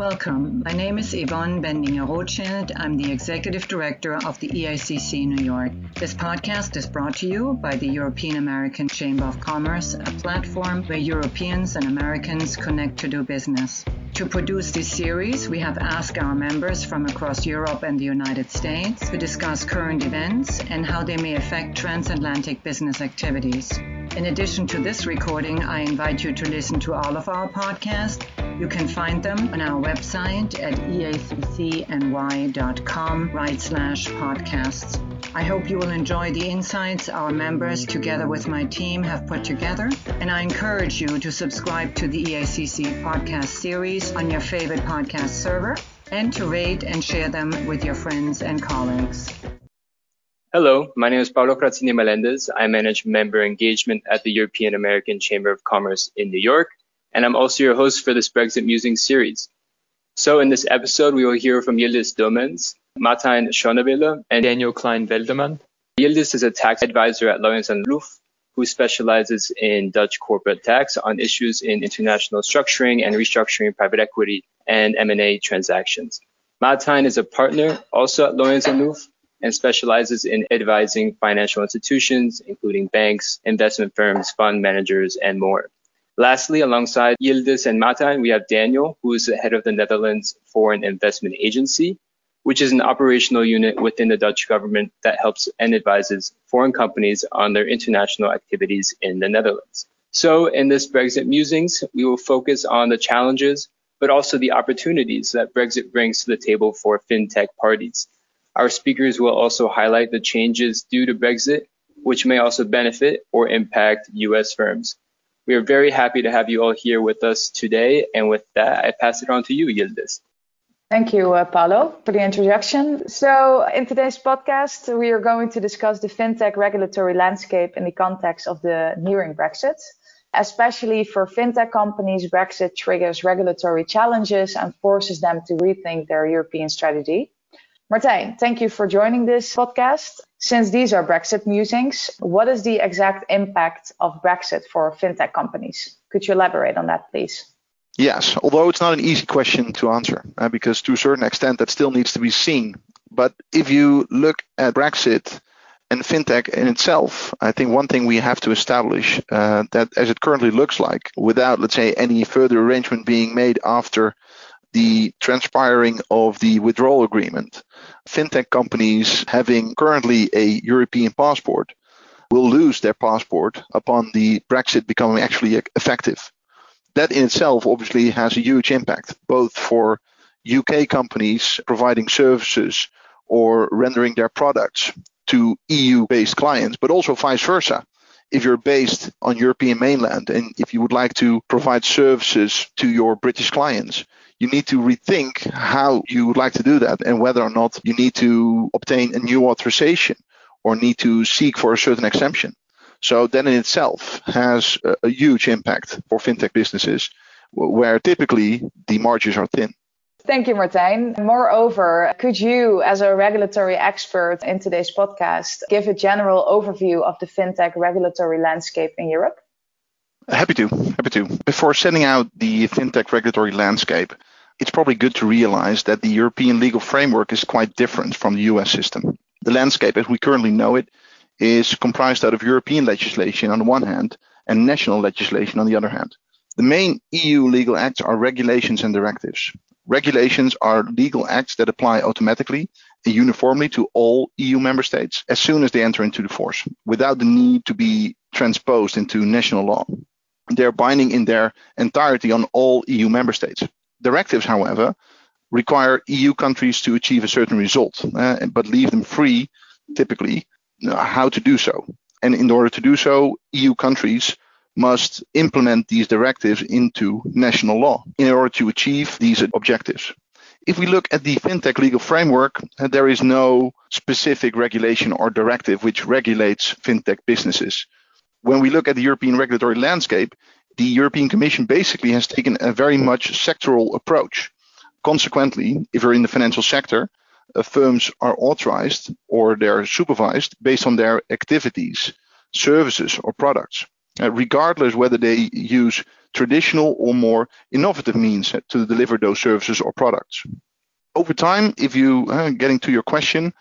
Welcome. My name is Yvonne Bendinger Rothschild. I'm the Executive Director of the EACC New York. This podcast is brought to you by the European American Chamber of Commerce, a platform where Europeans and Americans connect to do business. To produce this series, we have asked our members from across Europe and the United States to discuss current events and how they may affect transatlantic business activities. In addition to this recording, I invite you to listen to all of our podcasts. You can find them on our website at eaccny.com right slash podcasts. I hope you will enjoy the insights our members, together with my team, have put together, and I encourage you to subscribe to the EACC podcast series on your favorite podcast server and to rate and share them with your friends and colleagues. Hello, my name is Paulo Crazzini Melendez. I manage member engagement at the European American Chamber of Commerce in New York, and I'm also your host for this Brexit Musing series. So in this episode, we will hear from Yildiz Domens, Martijn Schonewille, and Daniel Klein-Veldeman. Yildiz is a tax advisor at Loyens & Loeff, who specializes in Dutch corporate tax on issues in international structuring and restructuring private equity and M&A transactions. Martijn is a partner also at Loyens & Loeff and specializes in advising financial institutions, including banks, investment firms, fund managers, and more. Lastly, alongside Yildiz and Martijn, we have Daniel, who is the head of the Netherlands Foreign Investment Agency, which is an operational unit within the Dutch government that helps and advises foreign companies on their international activities in the Netherlands. So in this Brexit musings, we will focus on the challenges, but also the opportunities that Brexit brings to the table for fintech parties. Our speakers will also highlight the changes due to Brexit, which may also benefit or impact U.S. firms. We are very happy to have you all here with us today. And with that, I pass it on to you, Yildiz. Thank you, uh, Paulo, for the introduction. So, in today's podcast, we are going to discuss the fintech regulatory landscape in the context of the nearing Brexit. Especially for fintech companies, Brexit triggers regulatory challenges and forces them to rethink their European strategy. Martijn, thank you for joining this podcast. Since these are Brexit musings, what is the exact impact of Brexit for fintech companies? Could you elaborate on that, please? Yes, although it's not an easy question to answer, uh, because to a certain extent that still needs to be seen. But if you look at Brexit and fintech in itself, I think one thing we have to establish uh, that as it currently looks like, without, let's say, any further arrangement being made after the transpiring of the withdrawal agreement, fintech companies having currently a European passport will lose their passport upon the Brexit becoming actually effective. That in itself obviously has a huge impact, both for UK companies providing services or rendering their products to EU based clients, but also vice versa. If you're based on European mainland and if you would like to provide services to your British clients, you need to rethink how you would like to do that and whether or not you need to obtain a new authorization or need to seek for a certain exemption. So that in itself has a, a huge impact for fintech businesses where typically the margins are thin. Thank you, Martijn. Moreover, could you, as a regulatory expert in today's podcast, give a general overview of the fintech regulatory landscape in Europe? Happy to. Happy to. Before setting out the fintech regulatory landscape, it's probably good to realize that the European legal framework is quite different from the US system. The landscape as we currently know it is comprised out of European legislation on the one hand and national legislation on the other hand. The main EU legal acts are regulations and directives. Regulations are legal acts that apply automatically and uniformly to all EU member states as soon as they enter into the force, without the need to be transposed into national law. They're binding in their entirety on all EU member states. Directives, however, require EU countries to achieve a certain result, uh, but leave them free, typically, how to do so. And in order to do so, EU countries must implement these directives into national law in order to achieve these objectives. If we look at the fintech legal framework, uh, there is no specific regulation or directive which regulates fintech businesses. When we look at the European regulatory landscape, the European Commission basically has taken a very much sectoral approach. Consequently, if you're in the financial sector, uh, firms are authorized or they're supervised based on their activities, services, or products, uh, regardless whether they use traditional or more innovative means to deliver those services or products. Over time, if you uh, getting to your question,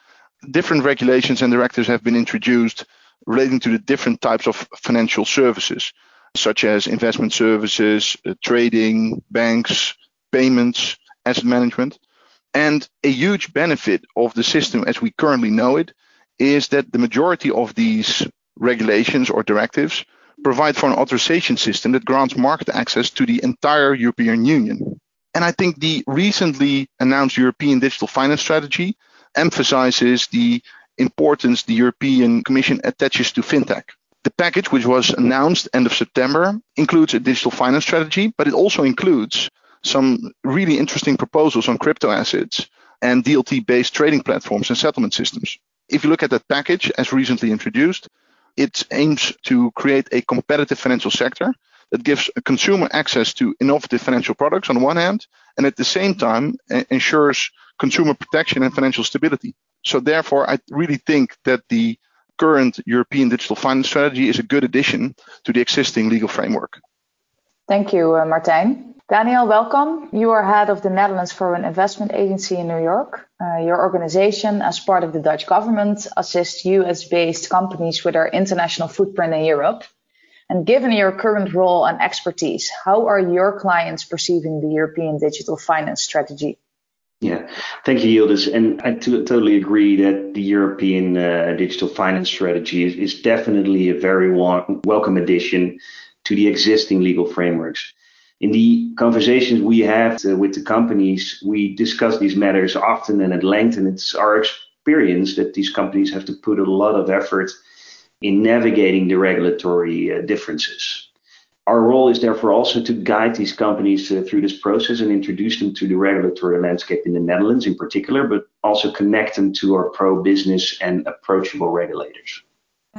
different regulations and directives have been introduced relating to the different types of financial services, such as investment services, uh, trading, banks, payments, asset management. And a huge benefit of the system as we currently know it is that the majority of these regulations or directives provide for an authorization system that grants market access to the entire European Union. And I think the recently announced European Digital Finance Strategy emphasizes the importance the European Commission attaches to fintech. The package, which was announced end of September, includes a digital finance strategy, but it also includes some really interesting proposals on crypto assets and DLT based trading platforms and settlement systems. If you look at that package as recently introduced, it aims to create a competitive financial sector that gives a consumer access to innovative financial products on one hand, and at the same time ensures consumer protection and financial stability. So therefore, I really think that the current European digital finance strategy is a good addition to the existing legal framework. Thank you, uh, Martijn. Daniel, welcome. You are head of the Netherlands Foreign Investment Agency in New York. Uh, your organization, as part of the Dutch government, assists US based companies with their international footprint in Europe. And given your current role and expertise, how are your clients perceiving the European digital finance strategy? Yeah, thank you, Yildiz. And I t- totally agree that the European uh, digital finance strategy is, is definitely a very wa- welcome addition to the existing legal frameworks in the conversations we have uh, with the companies, we discuss these matters often and at length, and it's our experience that these companies have to put a lot of effort in navigating the regulatory uh, differences. Our role is therefore also to guide these companies uh, through this process and introduce them to the regulatory landscape in the Netherlands in particular, but also connect them to our pro business and approachable regulators.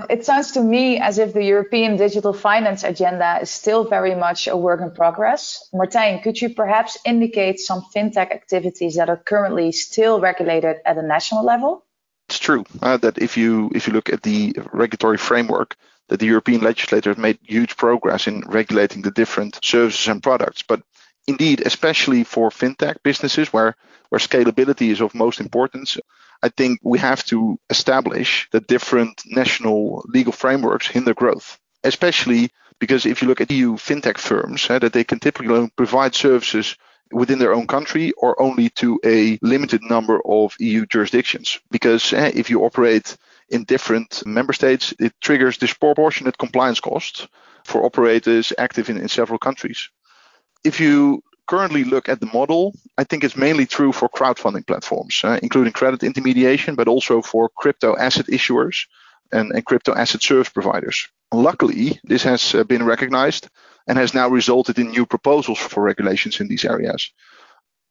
It sounds to me as if the European digital finance agenda is still very much a work in progress. Martijn, could you perhaps indicate some fintech activities that are currently still regulated at a national level? It's true uh, that if you if you look at the regulatory framework, that the European legislators made huge progress in regulating the different services and products. But indeed, especially for fintech businesses where where scalability is of most importance, I think we have to establish that different national legal frameworks hinder growth, especially because if you look at EU fintech firms, uh, that they can typically provide services within their own country or only to a limited number of EU jurisdictions. Because uh, if you operate in different member states, it triggers disproportionate compliance costs for operators active in, in several countries. If you currently look at the model, I think it's mainly true for crowdfunding platforms, uh, including credit intermediation, but also for crypto asset issuers and, and crypto asset service providers. Luckily, this has uh, been recognized and has now resulted in new proposals for regulations in these areas.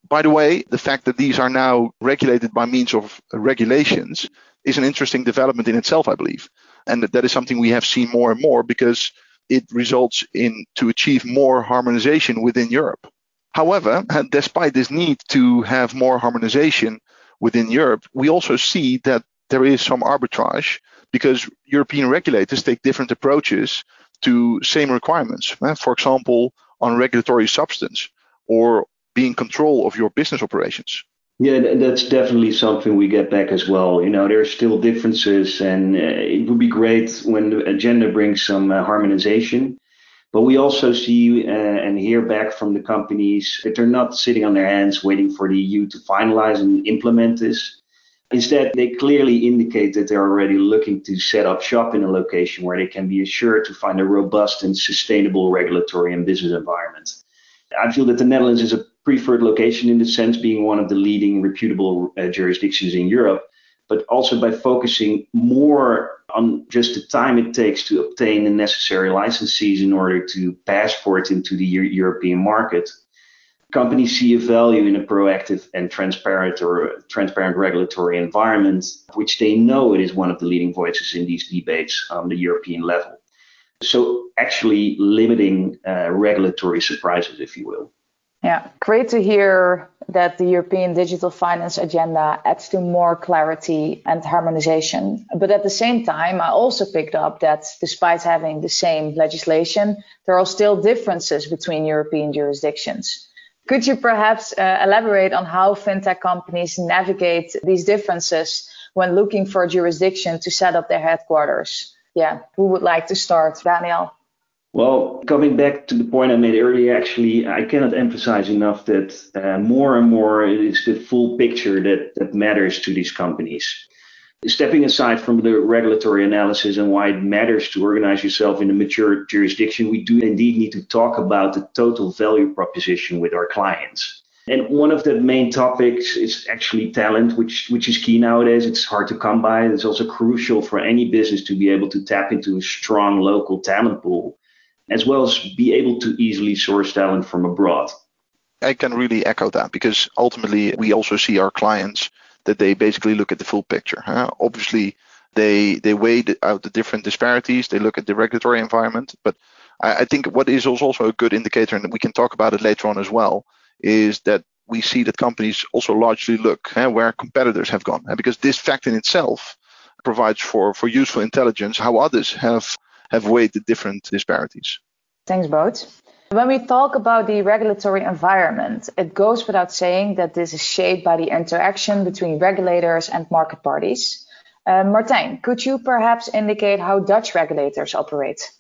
By the way, the fact that these are now regulated by means of regulations is an interesting development in itself, I believe. And that is something we have seen more and more because it results in to achieve more harmonization within Europe. However, despite this need to have more harmonization within Europe, we also see that there is some arbitrage because European regulators take different approaches to same requirements. Eh? For example, on regulatory substance or being control of your business operations. Yeah, that's definitely something we get back as well. You know, there are still differences, and uh, it would be great when the agenda brings some uh, harmonization. But we also see uh, and hear back from the companies that they're not sitting on their hands waiting for the EU to finalize and implement this. Instead, they clearly indicate that they're already looking to set up shop in a location where they can be assured to find a robust and sustainable regulatory and business environment. I feel that the Netherlands is a preferred location in the sense being one of the leading reputable uh, jurisdictions in Europe, but also by focusing more on just the time it takes to obtain the necessary licenses in order to passport into the European market. Companies see a value in a proactive and transparent or transparent regulatory environment, which they know it is one of the leading voices in these debates on the European level. So actually limiting uh, regulatory surprises, if you will. Yeah, great to hear that the European digital finance agenda adds to more clarity and harmonization. But at the same time, I also picked up that despite having the same legislation, there are still differences between European jurisdictions. Could you perhaps uh, elaborate on how fintech companies navigate these differences when looking for a jurisdiction to set up their headquarters? Yeah, who would like to start? Daniel? Well, coming back to the point I made earlier, actually, I cannot emphasize enough that uh, more and more it is the full picture that, that matters to these companies. Stepping aside from the regulatory analysis and why it matters to organize yourself in a mature jurisdiction, we do indeed need to talk about the total value proposition with our clients. And one of the main topics is actually talent, which which is key nowadays. It's hard to come by. It's also crucial for any business to be able to tap into a strong local talent pool, as well as be able to easily source talent from abroad. I can really echo that because ultimately we also see our clients that they basically look at the full picture. Huh? Obviously, they they weigh out the different disparities. They look at the regulatory environment, but I, I think what is also a good indicator, and we can talk about it later on as well, is that we see that companies also largely look huh, where competitors have gone, because this fact in itself provides for for useful intelligence how others have have weighed the different disparities. Thanks, both. When we talk about the regulatory environment, it goes without saying that this is shaped by the interaction between regulators and market parties. Uh, Martijn, could you perhaps indicate how Dutch regulators operate?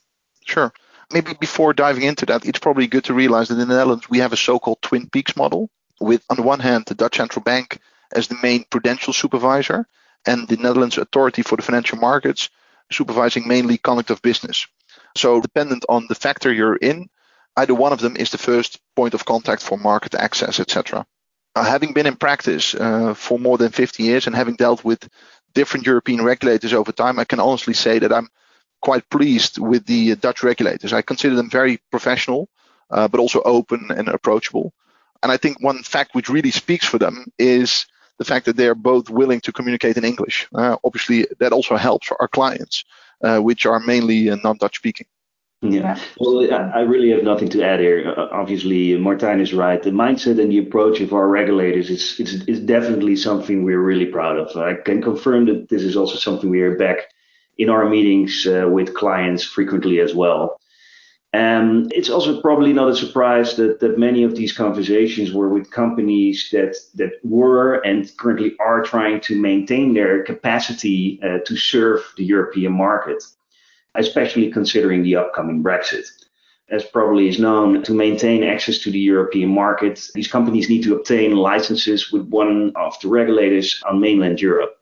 Sure. Maybe before diving into that, it's probably good to realize that in the Netherlands we have a so-called Twin Peaks model, with on the one hand the Dutch Central Bank as the main prudential supervisor, and the Netherlands Authority for the Financial Markets supervising mainly conduct of business. So dependent on the factor you're in, either one of them is the first point of contact for market access, etc. Uh, having been in practice uh, for more than 50 years and having dealt with different European regulators over time, I can honestly say that I'm quite pleased with the Dutch regulators. I consider them very professional, uh, but also open and approachable. And I think one fact which really speaks for them is the fact that they are both willing to communicate in English. Uh, obviously, that also helps our clients, uh, which are mainly uh, non-Dutch speaking. Yeah. Well, I really have nothing to add here. Uh, obviously, Martijn is right. The mindset and the approach of our regulators is, is, is definitely something we're really proud of. I can confirm that this is also something we hear back in our meetings uh, with clients frequently as well. Um, it's also probably not a surprise that, that many of these conversations were with companies that, that were and currently are trying to maintain their capacity uh, to serve the European market especially considering the upcoming Brexit. As probably is known, to maintain access to the European market, these companies need to obtain licenses with one of the regulators on mainland Europe,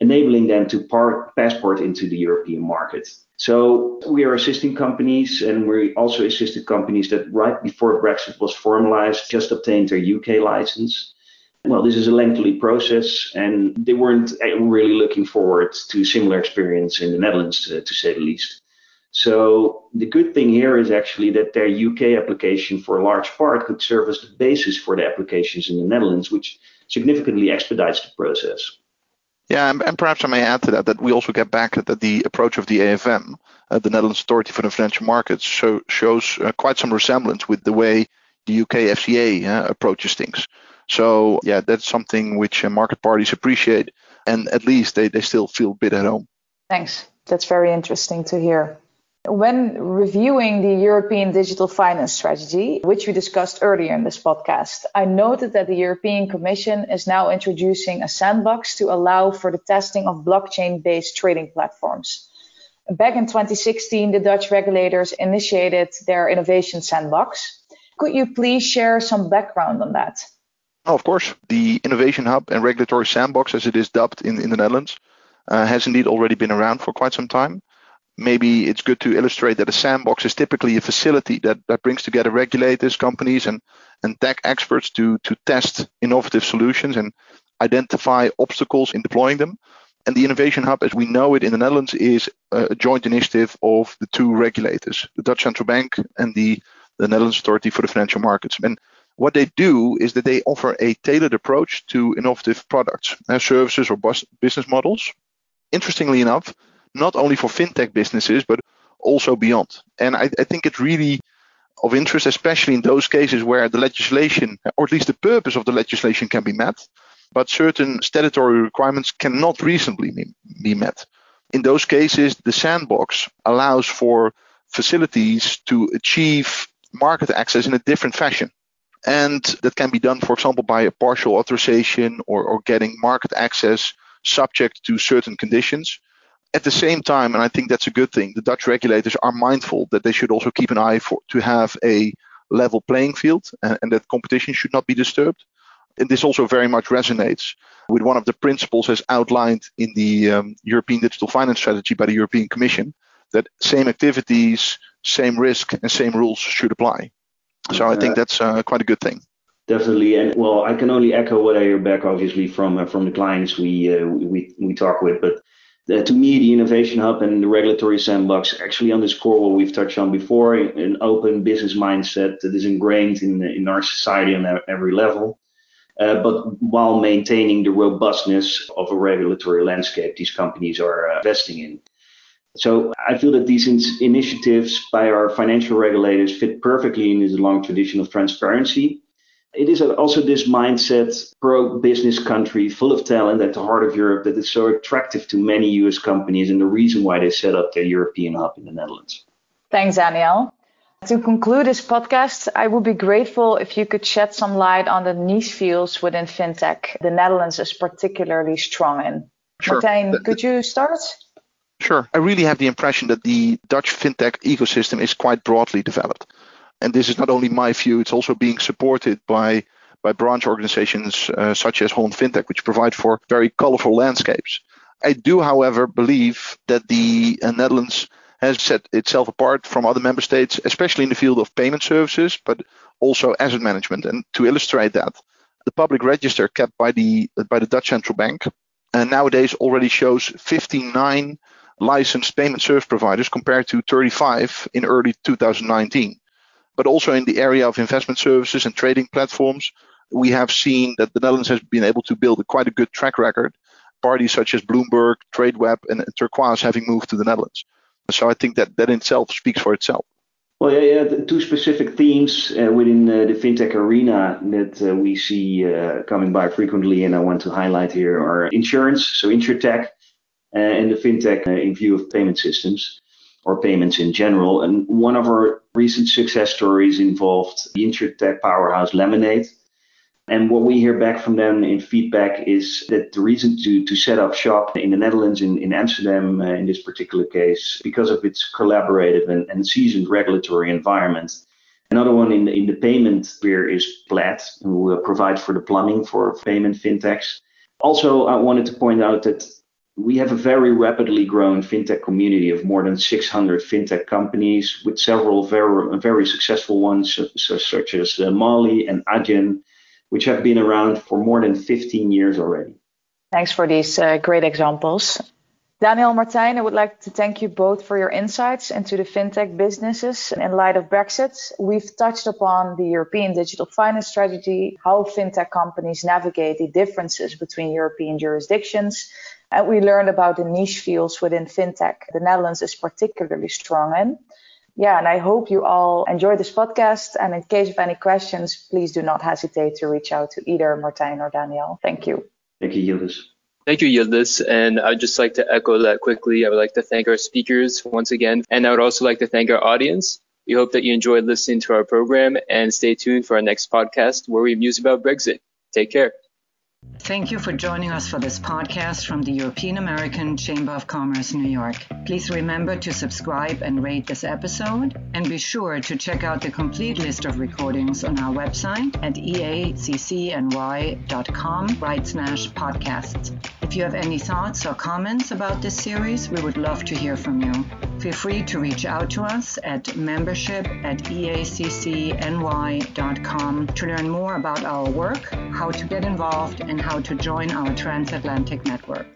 enabling them to part, passport into the European market. So we are assisting companies and we also assisted companies that right before Brexit was formalized just obtained their UK license well, this is a lengthy process, and they weren't really looking forward to similar experience in the Netherlands, to say the least. So the good thing here is actually that their UK application, for a large part, could serve as the basis for the applications in the Netherlands, which significantly expedites the process. Yeah, and, and perhaps I may add to that that we also get back that the approach of the AFM, uh, the Netherlands Authority for the Financial Markets, show, shows uh, quite some resemblance with the way the UK FCA uh, approaches things. So yeah, that's something which uh, market parties appreciate, and at least they, they still feel a bit at home. Thanks. That's very interesting to hear. When reviewing the European digital finance strategy, which we discussed earlier in this podcast, I noted that the European Commission is now introducing a sandbox to allow for the testing of blockchain based trading platforms. Back in 2016, the Dutch regulators initiated their innovation sandbox. Could you please share some background on that? Oh, of course. The Innovation Hub and Regulatory Sandbox, as it is dubbed in, in the Netherlands, uh, has indeed already been around for quite some time. Maybe it's good to illustrate that a sandbox is typically a facility that, that brings together regulators, companies, and, and tech experts to, to test innovative solutions and identify obstacles in deploying them. And the Innovation Hub, as we know it in the Netherlands, is a joint initiative of the two regulators, the Dutch Central Bank and the, the Netherlands Authority for the Financial Markets. And what they do is that they offer a tailored approach to innovative products, uh, services, or bus- business models. Interestingly enough, not only for fintech businesses, but also beyond. And I, I think it's really of interest, especially in those cases where the legislation, or at least the purpose of the legislation, can be met, but certain statutory requirements cannot reasonably be met. In those cases, the sandbox allows for facilities to achieve market access in a different fashion. And that can be done, for example, by a partial authorization or, or getting market access subject to certain conditions. At the same time, and I think that's a good thing, the Dutch regulators are mindful that they should also keep an eye for to have a level playing field and, and that competition should not be disturbed. And this also very much resonates with one of the principles as outlined in the um, European Digital Finance Strategy by the European Commission that same activities, same risk, and same rules should apply. So I think that's uh, quite a good thing. Definitely, and well, I can only echo what I hear back, obviously, from uh, from the clients we uh, we we talk with. But uh, to me, the innovation hub and the regulatory sandbox actually underscore what we've touched on before: an open business mindset that is ingrained in in our society on every level. Uh, but while maintaining the robustness of a regulatory landscape these companies are uh, investing in. So I feel that these in- initiatives by our financial regulators fit perfectly in this long tradition of transparency. It is also this mindset, pro business country, full of talent at the heart of Europe, that is so attractive to many US companies and the reason why they set up their European hub in the Netherlands. Thanks, Daniel. To conclude this podcast, I would be grateful if you could shed some light on the niche fields within fintech the Netherlands is particularly strong in. Sure. Martijn, could you start? Sure. I really have the impression that the Dutch fintech ecosystem is quite broadly developed. And this is not only my view, it's also being supported by by branch organizations uh, such as Holland FinTech, which provide for very colorful landscapes. I do, however, believe that the uh, Netherlands has set itself apart from other member states, especially in the field of payment services, but also asset management. And to illustrate that, the public register kept by the by the Dutch central bank uh, nowadays already shows 59 licensed payment service providers compared to 35 in early 2019. But also in the area of investment services and trading platforms, we have seen that the Netherlands has been able to build a quite a good track record. Parties such as Bloomberg, TradeWeb, and Turquoise having moved to the Netherlands. So I think that that in itself speaks for itself. Well, yeah, yeah. Two specific themes uh, within uh, the fintech arena that uh, we see uh, coming by frequently, and I want to highlight here are insurance, so insurtech, uh, and the fintech uh, in view of payment systems or payments in general. And one of our recent success stories involved the insurtech powerhouse Lemonade. And what we hear back from them in feedback is that the reason to, to set up shop in the Netherlands, in, in Amsterdam uh, in this particular case, because of its collaborative and, and seasoned regulatory environment. Another one in the, in the payment sphere is Plaid, who uh, provide for the plumbing for payment fintechs. Also, I wanted to point out that we have a very rapidly growing fintech community of more than 600 fintech companies, with several very, very successful ones, such as uh, Mollie and Adyen, which have been around for more than 15 years already. Thanks for these uh, great examples. Daniel Martijn, I would like to thank you both for your insights into the fintech businesses in light of Brexit. We've touched upon the European digital finance strategy, how fintech companies navigate the differences between European jurisdictions, and we learned about the niche fields within fintech the Netherlands is particularly strong in. Yeah, and I hope you all enjoyed this podcast. And in case of any questions, please do not hesitate to reach out to either Martijn or Daniel. Thank you. Thank you, Yildiz. Thank you, Yildiz. And I'd just like to echo that quickly. I would like to thank our speakers once again. And I would also like to thank our audience. We hope that you enjoyed listening to our program and stay tuned for our next podcast where we muse about Brexit. Take care. Thank you for joining us for this podcast from the European American Chamber of Commerce, New York. Please remember to subscribe and rate this episode, and be sure to check out the complete list of recordings on our website at eaccny.com right slash podcasts. If you have any thoughts or comments about this series, we would love to hear from you. Feel free to reach out to us at membership at eaccny.com to learn more about our work, how to get involved, and how to join our transatlantic network.